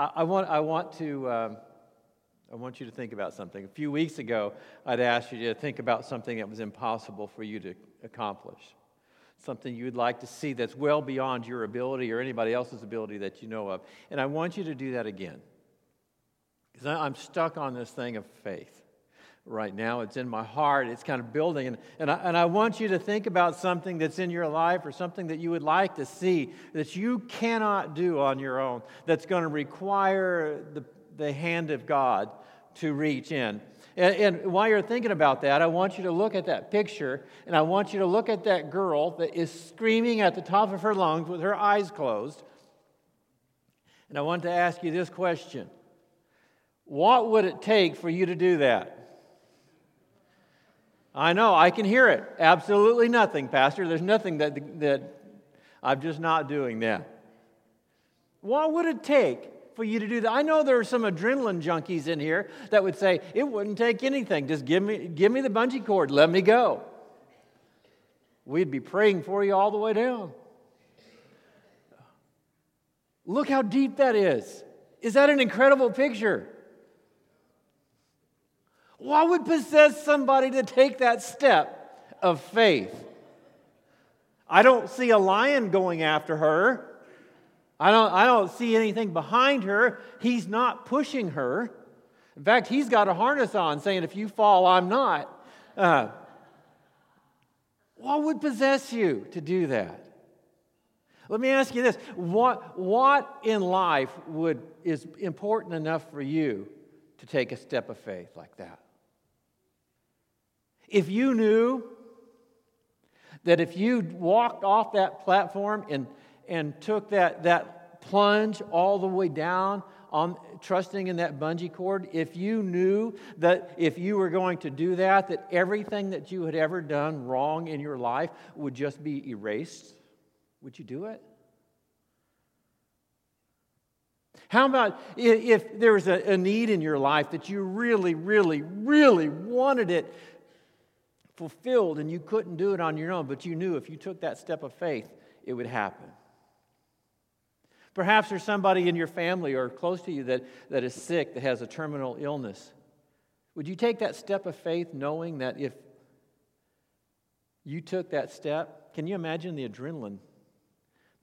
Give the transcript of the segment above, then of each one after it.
I, I, want, I, want to, um, I want you to think about something. A few weeks ago, I'd asked you to think about something that was impossible for you to accomplish, something you'd like to see that's well beyond your ability or anybody else's ability that you know of. And I want you to do that again. Because I'm stuck on this thing of faith right now. It's in my heart. It's kind of building. And, and, I, and I want you to think about something that's in your life or something that you would like to see that you cannot do on your own, that's going to require the, the hand of God to reach in. And, and while you're thinking about that, I want you to look at that picture and I want you to look at that girl that is screaming at the top of her lungs with her eyes closed. And I want to ask you this question What would it take for you to do that? I know, I can hear it. Absolutely nothing, Pastor. There's nothing that, that I'm just not doing that. What would it take for you to do that? I know there are some adrenaline junkies in here that would say, it wouldn't take anything. Just give me, give me the bungee cord, let me go. We'd be praying for you all the way down. Look how deep that is. Is that an incredible picture? What would possess somebody to take that step of faith? I don't see a lion going after her. I don't, I don't see anything behind her. He's not pushing her. In fact, he's got a harness on saying, If you fall, I'm not. Uh, what would possess you to do that? Let me ask you this what, what in life would, is important enough for you to take a step of faith like that? If you knew that if you walked off that platform and, and took that, that plunge all the way down on trusting in that bungee cord, if you knew that if you were going to do that, that everything that you had ever done wrong in your life would just be erased, would you do it? How about if there was a, need in your life that you really, really, really wanted it fulfilled and you couldn't do it on your own, but you knew if you took that step of faith, it would happen. Perhaps there's somebody in your family or close to you that, that is sick, that has a terminal illness. Would you take that step of faith knowing that if you took that step, can you imagine the adrenaline?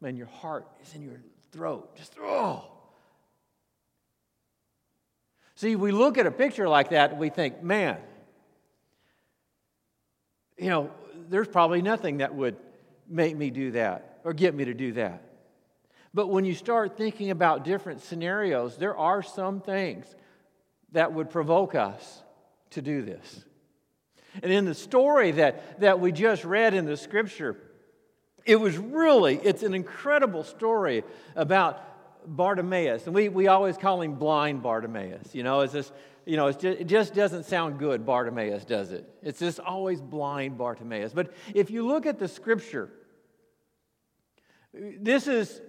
Man, your heart is in your throat. Just, oh. See, we look at a picture like that and we think, man, you know, there's probably nothing that would make me do that or get me to do that. But when you start thinking about different scenarios, there are some things that would provoke us to do this. And in the story that, that we just read in the scripture, it was really, it's an incredible story about Bartimaeus. And we, we always call him blind Bartimaeus. You know, it's this you know, just, it just doesn't sound good, Bartimaeus, does it? It's just always blind Bartimaeus. But if you look at the scripture, this is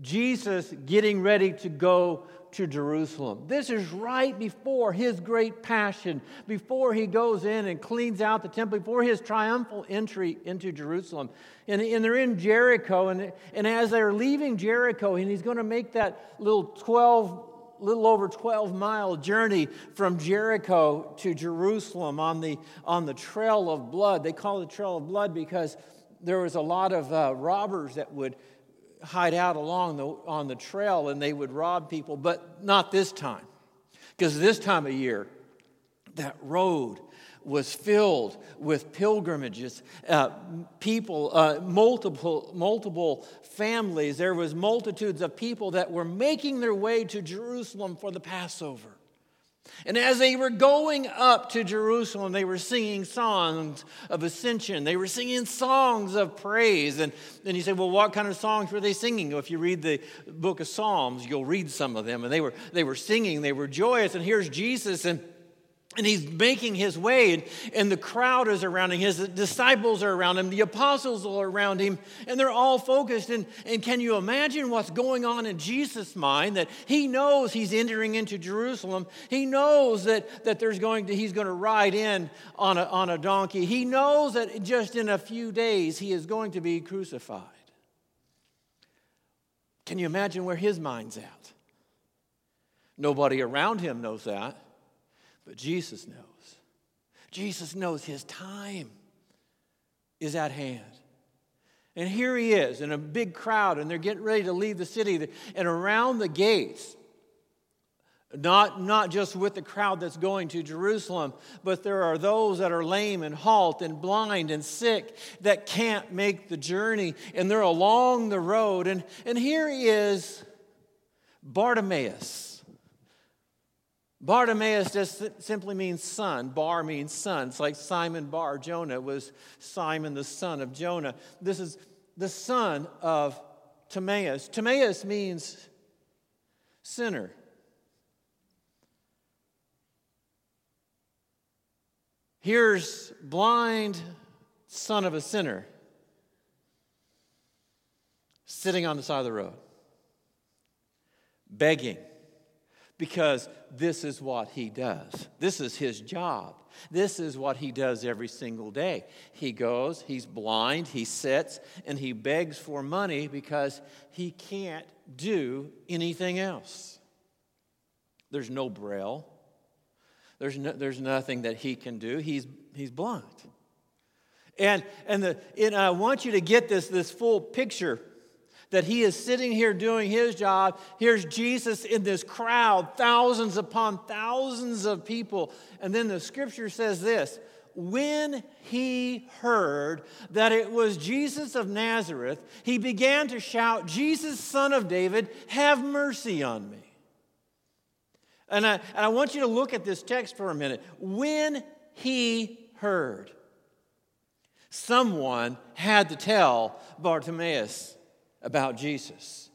Jesus getting ready to go to Jerusalem. This is right before his great passion, before he goes in and cleans out the temple, before his triumphal entry into Jerusalem. And, and they're in Jericho, and, and as they're leaving Jericho, and he's going to make that little 12 little over 12 mile journey from Jericho to Jerusalem on the, on the trail of blood. They call it the trail of blood because there was a lot of uh, robbers that would hide out along the, on the trail and they would rob people, but not this time. Because this time of year, that road was filled with pilgrimages, uh, people, uh, multiple, multiple families. There was multitudes of people that were making their way to Jerusalem for the Passover. And as they were going up to Jerusalem, they were singing songs of ascension. They were singing songs of praise. And then you say, well, what kind of songs were they singing? Well, if you read the book of Psalms, you'll read some of them. And they were, they were singing, they were joyous. And here's Jesus, and and he's making his way, and, and, the crowd is around him. His disciples are around him. The apostles are around him, and they're all focused. And, and can you imagine what's going on in Jesus' mind? That he knows he's entering into Jerusalem. He knows that, that there's going to, he's going to ride in on a, on a donkey. He knows that just in a few days he is going to be crucified. Can you imagine where his mind's at? Nobody around him knows that, but Jesus knows. Jesus knows his time is at hand. And here he is in a big crowd, and they're getting ready to leave the city. And around the gates, not, not just with the crowd that's going to Jerusalem, but there are those that are lame and halt and blind and sick that can't make the journey, and they're along the road. And, and here he is, Bartimaeus. Bartimaeus just simply means son. Bar means son. It's like Simon Bar Jonah was Simon the son of Jonah. This is the son of Timaeus. Timaeus means sinner. Here's blind son of a sinner sitting on the side of the road, begging, because this is what he does. This is his job. This is what he does every single day. He goes, he's blind, he sits, and he begs for money because he can't do anything else. There's no braille, there's, no, there's nothing that he can do. He's, he's blind. And, and, the, and I want you to get this, this full picture that he is sitting here doing his job. Here's Jesus in this crowd, thousands upon thousands of people. And then the scripture says this when he heard that it was Jesus of Nazareth, he began to shout, Jesus, son of David, have mercy on me. And I, and I want you to look at this text for a minute. When he heard, someone had to tell Bartimaeus about Jesus.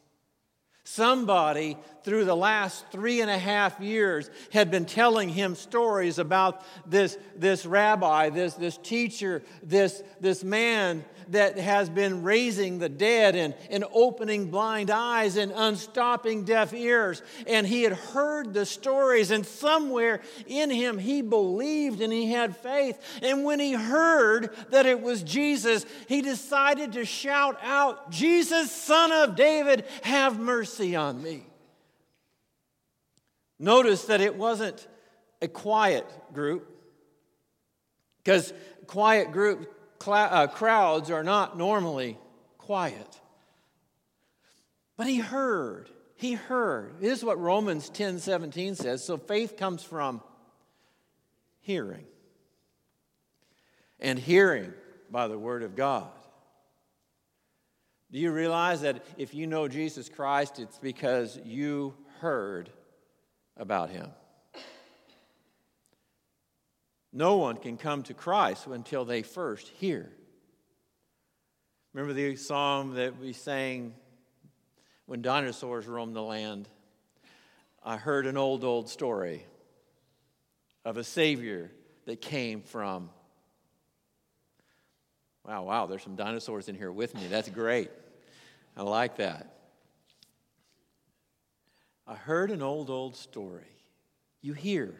Somebody through the last three and a half years had been telling him stories about this, this rabbi, this, this teacher, this, this man that has been raising the dead and, and opening blind eyes and unstopping deaf ears. And he had heard the stories, and somewhere in him he believed and he had faith. And when he heard that it was Jesus, he decided to shout out, Jesus, son of David, have mercy on me. Notice that it wasn't a quiet group, because quiet group uh, crowds are not normally quiet. But he heard. He heard. This is what Romans 10 17 says. So faith comes from hearing, and hearing by the word of God. Do you realize that if you know Jesus Christ, it's because you heard about him? No one can come to Christ until they first hear. Remember the psalm that we sang when dinosaurs roamed the land? I heard an old, old story of a Savior that came from. Wow, wow, there's some dinosaurs in here with me. That's great. I like that. I heard an old, old story. You hear.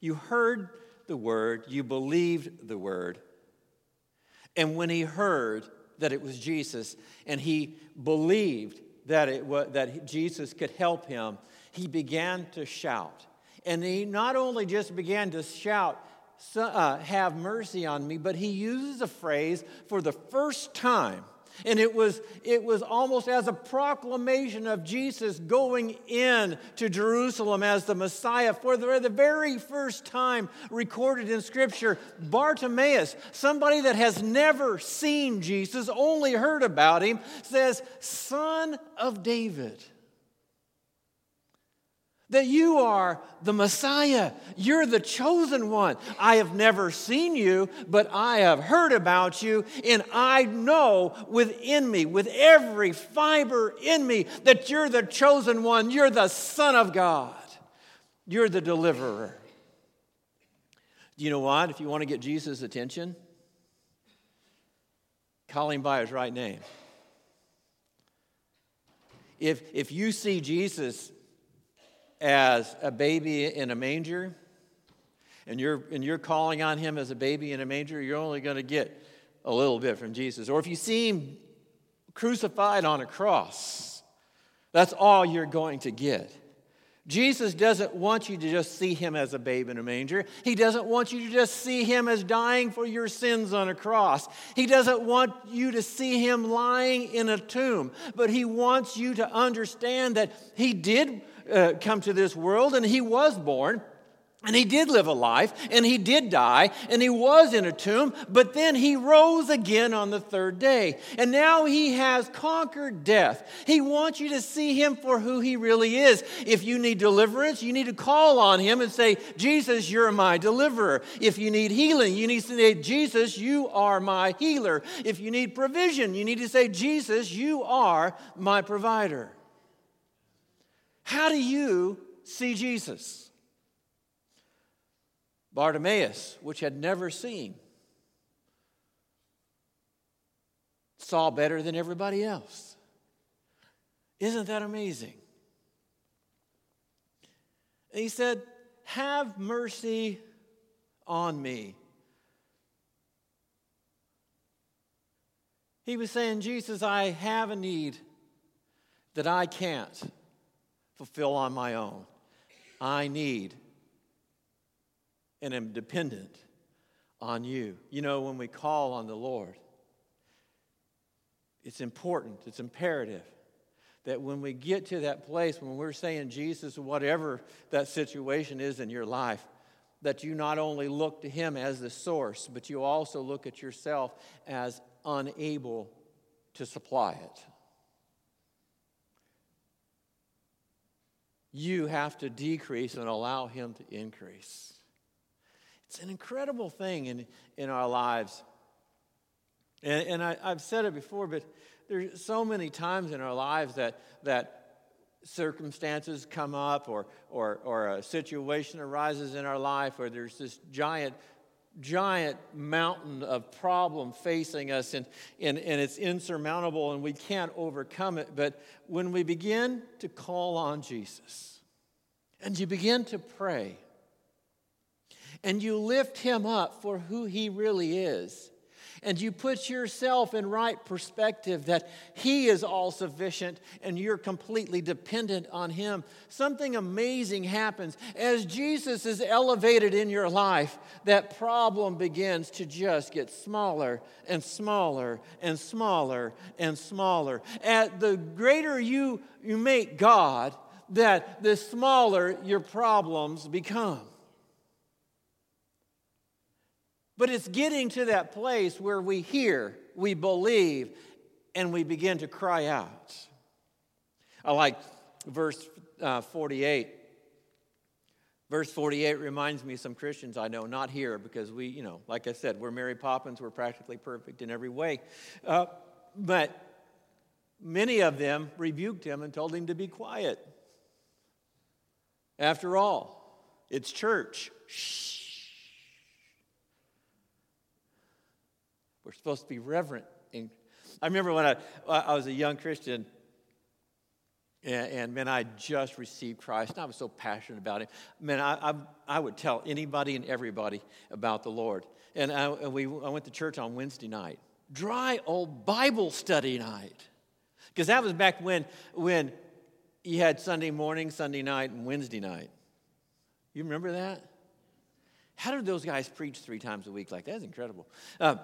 You heard the word, you believed the word. And when he heard that it was Jesus and he believed that, it was, that Jesus could help him, he began to shout. And he not only just began to shout, uh, Have mercy on me, but he uses a phrase for the first time and it was, it was almost as a proclamation of Jesus going in to Jerusalem as the Messiah for the, the very first time recorded in Scripture. Bartimaeus, somebody that has never seen Jesus, only heard about him, says, Son of David that you are the Messiah. You're the chosen one. I have never seen you, but I have heard about you, and I know within me, with every fiber in me, that you're the chosen one. You're the Son of God. You're the deliverer. Do you know what? If you want to get Jesus' attention, call him by his right name. If, if you see Jesus as a baby in a manger, and you're, and you're calling on him as a baby in a manger, you're only going to get a little bit from Jesus. Or if you see him crucified on a cross, that's all you're going to get. Jesus doesn't want you to just see him as a babe in a manger. He doesn't want you to just see him as dying for your sins on a cross. He doesn't want you to see him lying in a tomb, but he wants you to understand that he did uh, come to this world and he was born and he did live a life, and he did die, and he was in a tomb, but then he rose again on the third day. And now he has conquered death. He wants you to see him for who he really is. If you need deliverance, you need to call on him and say, Jesus, you're my deliverer. If you need healing, you need to say, Jesus, you are my healer. If you need provision, you need to say, Jesus, you are my provider. How do you see Jesus? Bartimaeus, which had never seen, saw better than everybody else. Isn't that amazing? And he said, Have mercy on me. He was saying, Jesus, I have a need that I can't fulfill on my own. I need and am dependent on you. You know, when we call on the Lord, it's important, it's imperative that when we get to that place, when we're saying Jesus, whatever that situation is in your life, that you not only look to Him as the source, but you also look at yourself as unable to supply it. You have to decrease and allow Him to increase. It's an incredible thing in, in our lives. And, and I, have said it before, but there's so many times in our lives that, that circumstances come up or, or, or a situation arises in our life or there's this giant giant mountain of problem facing us and, and, and it's insurmountable and we can't overcome it but when we begin to call on jesus and you begin to pray and you lift him up for who he really is. And you put yourself in right perspective that He is all sufficient and you're completely dependent on Him. Something amazing happens. As Jesus is elevated in your life, that problem begins to just get smaller and smaller and smaller and smaller. At the greater you, you make God, that the smaller your problems become. But it's getting to that place where we hear, we believe, and we begin to cry out. I like verse uh, 48. Verse 48 reminds me of some Christians I know, not here, because we, you know, like I said, we're Mary Poppins, we're practically perfect in every way. Uh, but many of them rebuked him and told him to be quiet. After all, it's church. Shh. We're supposed to be reverent. And I remember when I, I was a young Christian, and, and man, I just received Christ, and I was so passionate about Him. Man, I, I, I would tell anybody and everybody about the Lord. And, I, and we, I went to church on Wednesday night, dry old Bible study night. Because that was back when, when you had Sunday morning, Sunday night, and Wednesday night. You remember that? How did those guys preach three times a week like that? That's incredible. Uh,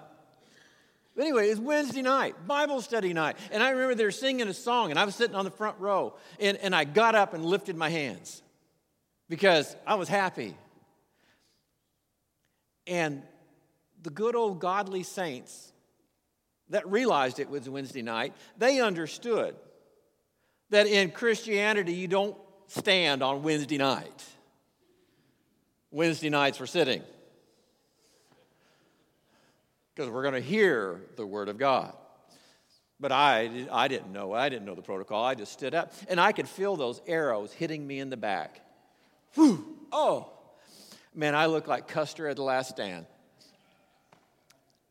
but anyway, it's Wednesday night, Bible study night. And I remember they were singing a song, and I was sitting on the front row, and, and I got up and lifted my hands because I was happy. And the good old godly saints that realized it was Wednesday night, they understood that in Christianity you don't stand on Wednesday night. Wednesday nights for sitting because we're going to hear the Word of God. But I, I didn't know. I didn't know the protocol. I just stood up, and I could feel those arrows hitting me in the back. Whew! Oh, man, I looked like Custer at the last stand.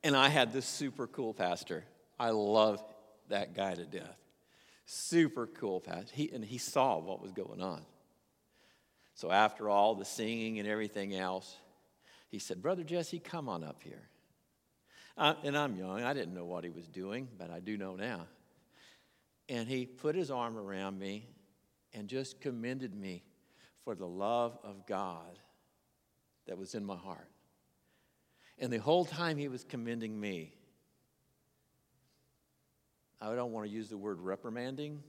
And I had this super cool pastor. I love that guy to death. Super cool pastor. He, and he saw what was going on. So after all the singing and everything else, he said, Brother Jesse, come on up here. And I'm young. I didn't know what he was doing, but I do know now. And he put his arm around me and just commended me for the love of God that was in my heart. And the whole time he was commending me, I don't want to use the word reprimanding,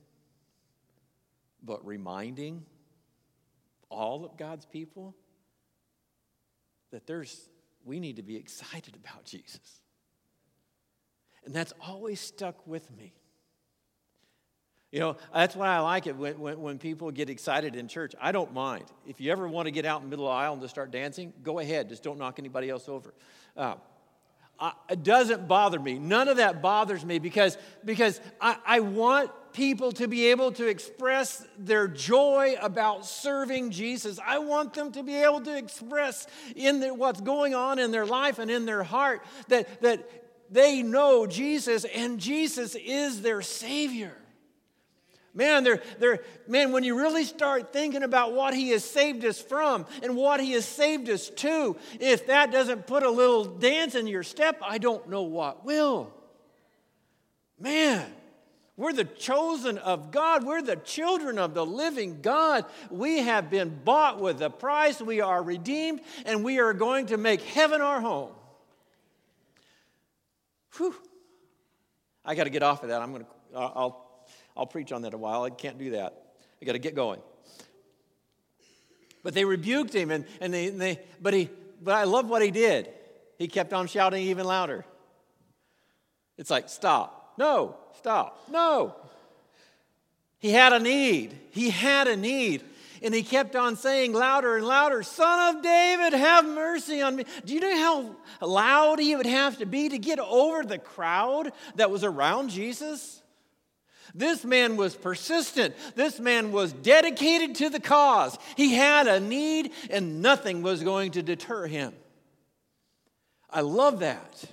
but reminding all of God's people that there's we need to be excited about Jesus. And that's always stuck with me. You know, that's why I like it when, when, when, people get excited in church. I don't mind. If you ever want to get out in the middle of the aisle and just start dancing, go ahead. Just don't knock anybody else over. Uh, I, it doesn't bother me. None of that bothers me because, because I, I want people to be able to express their joy about serving Jesus. I want them to be able to express in what's going on in their life and in their heart that, that they know Jesus and Jesus is their Savior. Man, they're, they're, man, when you really start thinking about what He has saved us from and what He has saved us to, if that doesn't put a little dance in your step, I don't know what will. Man, we're the chosen of God. We're the children of the living God. We have been bought with a price. We are redeemed, and we are going to make heaven our home. Whew. I got to get off of that. I'm going to, I'll I'll preach on that a while. I can't do that. I got to get going. But they rebuked him, and, and, they, and they, but, he, but I love what he did. He kept on shouting even louder. It's like, stop. No, stop. No. He had a need. He had a need. And he kept on saying louder and louder, Son of David, have mercy on me. Do you know how loud he would have to be to get over the crowd that was around Jesus? This man was persistent. This man was dedicated to the cause. He had a need, and nothing was going to deter him. I love that.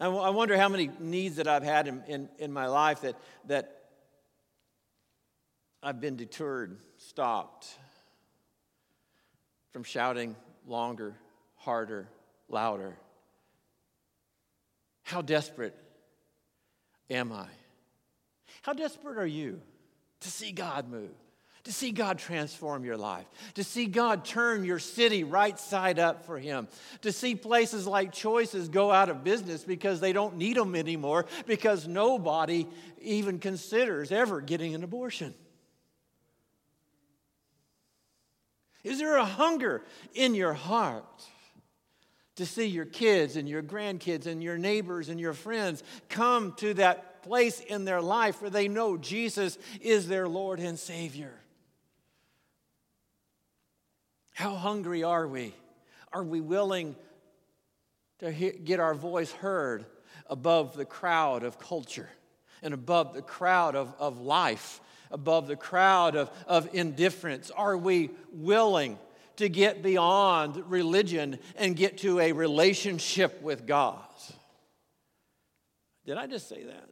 I wonder how many needs that I've had in, in, in my life that, that I've been deterred, stopped from shouting longer, harder, louder. How desperate am I? How desperate are you to see God move? To see God transform your life, to see God turn your city right side up for Him, to see places like Choices go out of business because they don't need them anymore because nobody even considers ever getting an abortion. Is there a hunger in your heart to see your kids and your grandkids and your neighbors and your friends come to that place in their life where they know Jesus is their Lord and Savior. How hungry are we? Are we willing to get our voice heard above the crowd of culture and above the crowd of, of life, above the crowd of, of indifference? Are we willing to get beyond religion and get to a relationship with God. Did I just say that?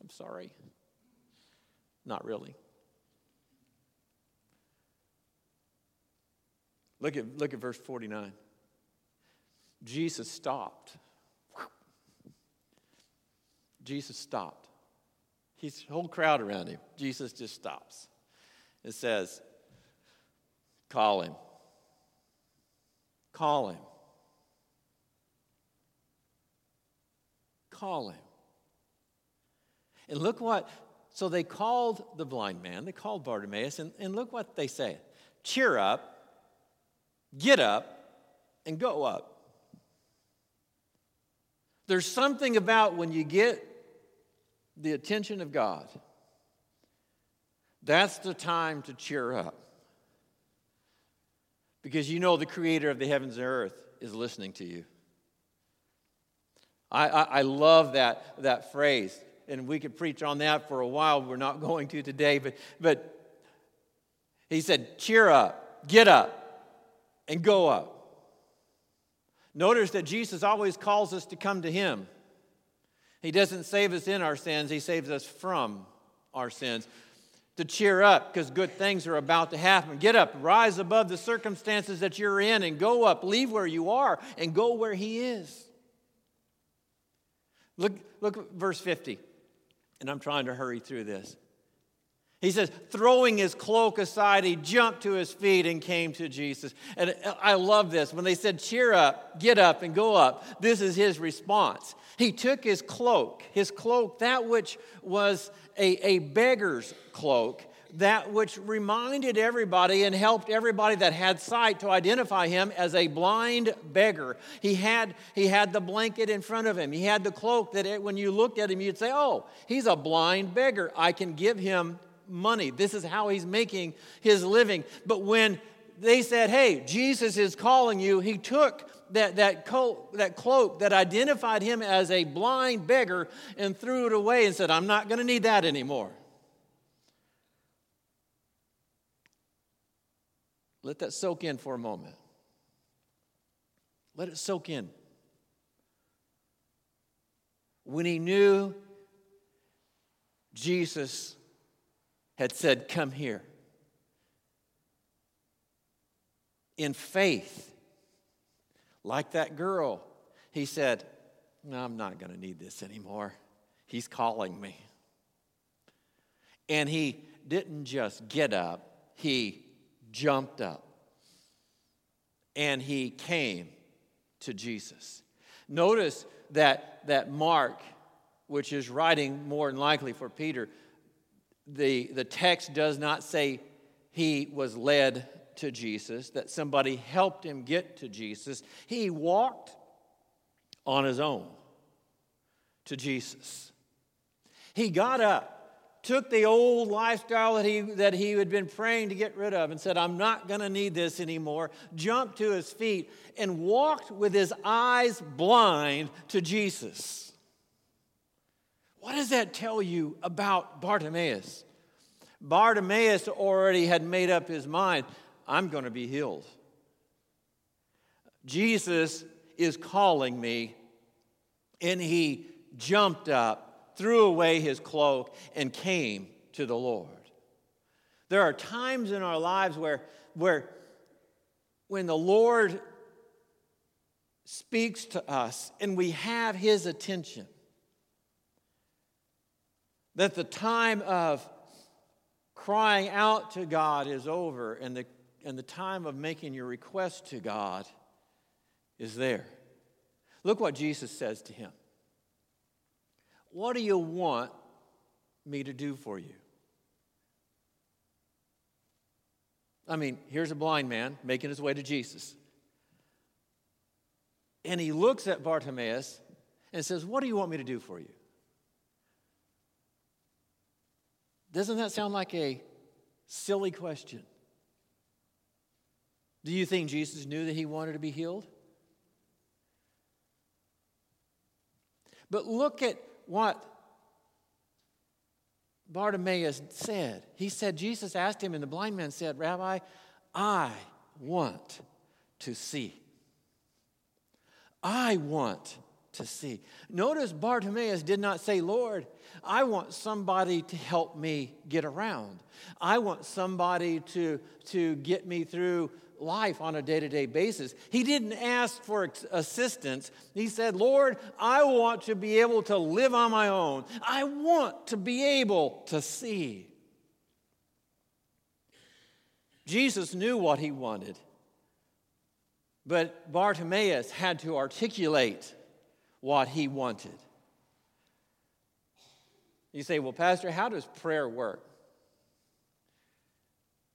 I'm sorry. Not really. Look at, look at verse 49. Jesus stopped. Jesus stopped. His whole crowd around him. Jesus just stops. and says, Call him. Call him. Call him. And look what, so they called the blind man, they called Bartimaeus, and, and look what they say cheer up, get up, and go up. There's something about when you get the attention of God, that's the time to cheer up because you know the creator of the heavens and earth is listening to you. I, I, I, love that, that phrase, and we could preach on that for a while. We're not going to today, but, but he said, Cheer up, get up, and go up. Notice that Jesus always calls us to come to him. He doesn't save us in our sins, he saves us from our sins to cheer up because good things are about to happen. Get up, rise above the circumstances that you're in, and go up. Leave where you are and go where He is. Look, look at verse 50. And I'm trying to hurry through this. He says, throwing his cloak aside, he jumped to his feet and came to Jesus. And I love this. When they said, cheer up, get up, and go up, this is his response. He took his cloak, his cloak, that which was a, a beggar's cloak, that which reminded everybody and helped everybody that had sight to identify him as a blind beggar. He had, he had the blanket in front of him, he had the cloak that it, when you looked at him, you'd say, Oh, he's a blind beggar. I can give him money. This is how he's making his living. But when they said, Hey, Jesus is calling you, he took that, that, that cloak that identified him as a blind beggar and threw it away and said, I'm not going to need that anymore. Let that soak in for a moment. Let it soak in. When he knew Jesus had said, Come here. In faith, like that girl, he said, No, I'm not going to need this anymore. He's calling me. And he didn't just get up, he jumped up and he came to Jesus. Notice that, that Mark, which is writing more than likely for Peter, the, the text does not say he was led to Jesus, that somebody helped him get to Jesus. He walked on his own to Jesus. He got up, took the old lifestyle that he, that he had been praying to get rid of, and said, I'm not going to need this anymore, jumped to his feet, and walked with his eyes blind to Jesus. What does that tell you about Bartimaeus? Bartimaeus already had made up his mind I'm going to be healed. Jesus is calling me, and he jumped up, threw away his cloak, and came to the Lord. There are times in our lives where, where when the Lord speaks to us and we have his attention, that the time of crying out to God is over and the, and the time of making your request to God is there. Look what Jesus says to him What do you want me to do for you? I mean, here's a blind man making his way to Jesus. And he looks at Bartimaeus and says, What do you want me to do for you? Doesn't that sound like a silly question? Do you think Jesus knew that he wanted to be healed? But look at what Bartimaeus said. He said, Jesus asked him, and the blind man said, Rabbi, I want to see. I want to see. Notice Bartimaeus did not say, Lord, I want somebody to help me get around. I want somebody to, to get me through life on a day to day basis. He didn't ask for assistance. He said, Lord, I want to be able to live on my own. I want to be able to see. Jesus knew what he wanted, but Bartimaeus had to articulate what he wanted. You say, Well, Pastor, how does prayer work?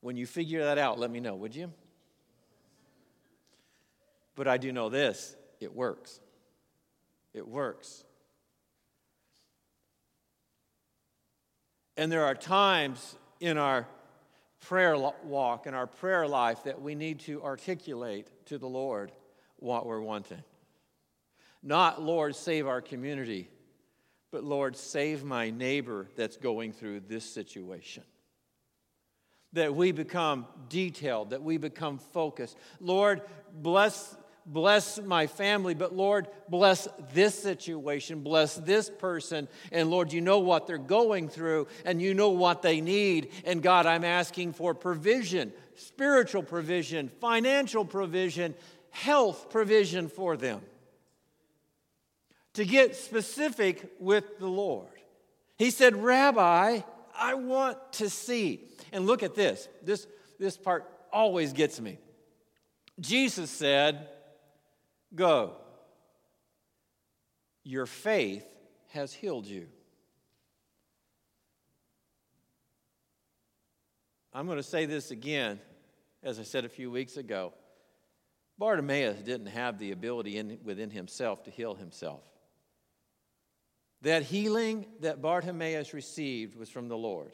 When you figure that out, let me know, would you? But I do know this it works. It works. And there are times in our prayer walk, in our prayer life, that we need to articulate to the Lord what we're wanting. Not, Lord, save our community, but Lord, save my neighbor that's going through this situation. That we become detailed, that we become focused. Lord, bless bless my family, but Lord, bless this situation, bless this person. And Lord, you know what they're going through and you know what they need. And God, I'm asking for provision, spiritual provision, financial provision, health provision for them to get specific with the Lord. He said, Rabbi, I want to see. And look at this. This, this part always gets me. Jesus said, Go. Your faith has healed you. I'm going to say this again, as I said a few weeks ago. Bartimaeus didn't have the ability in, within himself to heal himself. That healing that Bartimaeus received was from the Lord.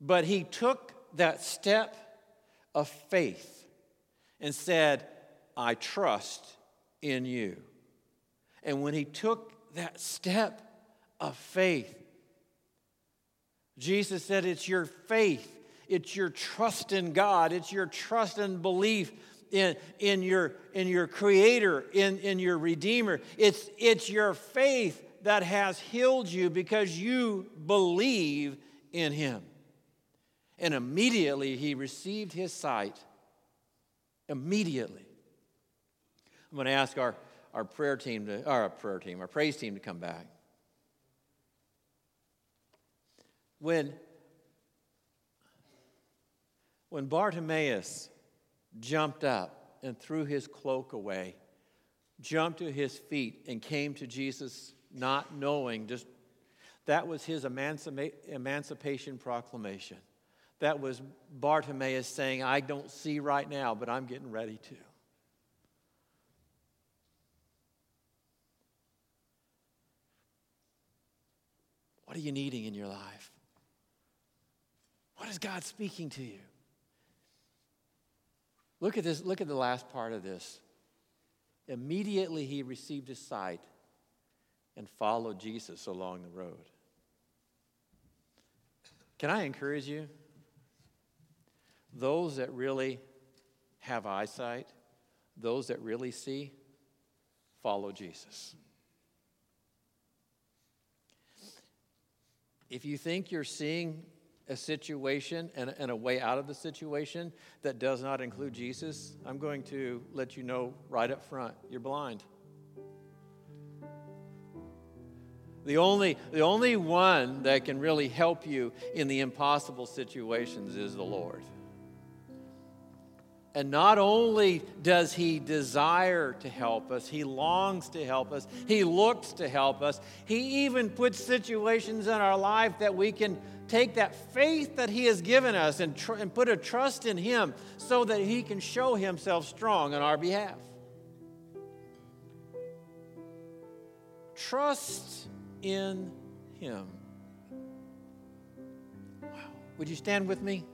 But he took that step of faith and said, I trust in you. And when he took that step of faith, Jesus said, It's your faith, it's your trust in God, it's your trust and belief in, in, your, in your Creator, in, in your Redeemer. It's, it's your faith that has healed you because you believe in Him. And immediately he received his sight. Immediately. I'm going to ask our, our prayer team, to, our prayer team, our praise team to come back. When, when Bartimaeus jumped up and threw his cloak away, jumped to his feet and came to Jesus, not knowing, just that was his emancipation proclamation. That was Bartimaeus saying, I don't see right now, but I'm getting ready to. What are you needing in your life? What is God speaking to you? Look at this, look at the last part of this. Immediately he received his sight and followed Jesus along the road. Can I encourage you? Those that really have eyesight, those that really see, follow Jesus. If you think you're seeing a situation and, and, a way out of the situation that does not include Jesus, I'm going to let you know right up front you're blind. The only, the only one that can really help you in the impossible situations is the Lord. And not only does he desire to help us, he longs to help us, he looks to help us. He even puts situations in our life that we can take that faith that he has given us and, tr- and put a trust in him so that he can show himself strong on our behalf. Trust in him. Wow. Would you stand with me?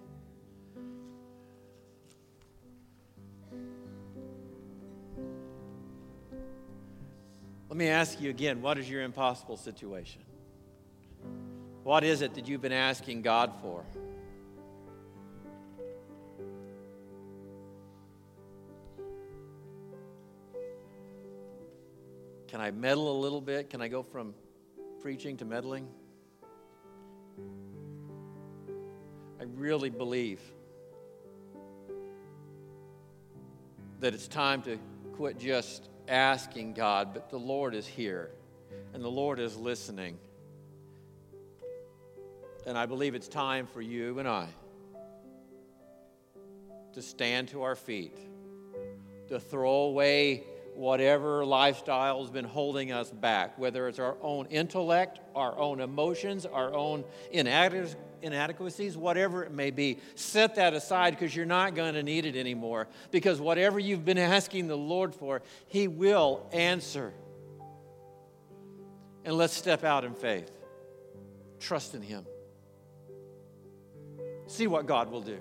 Let me ask you again what is your impossible situation? What is it that you've been asking God for? Can I meddle a little bit? Can I go from preaching to meddling? I really believe that it's time to quit just asking God, but the Lord is here and the Lord is listening. And I believe it's time for you and I to stand to our feet, to throw away whatever lifestyle has been holding us back, whether it's our own intellect, our own emotions, our own inadequacies whatever it may be, set that aside because you're not going to need it anymore. Because whatever you've been asking the Lord for, He will answer. And let's step out in faith. Trust in Him. See what God will do.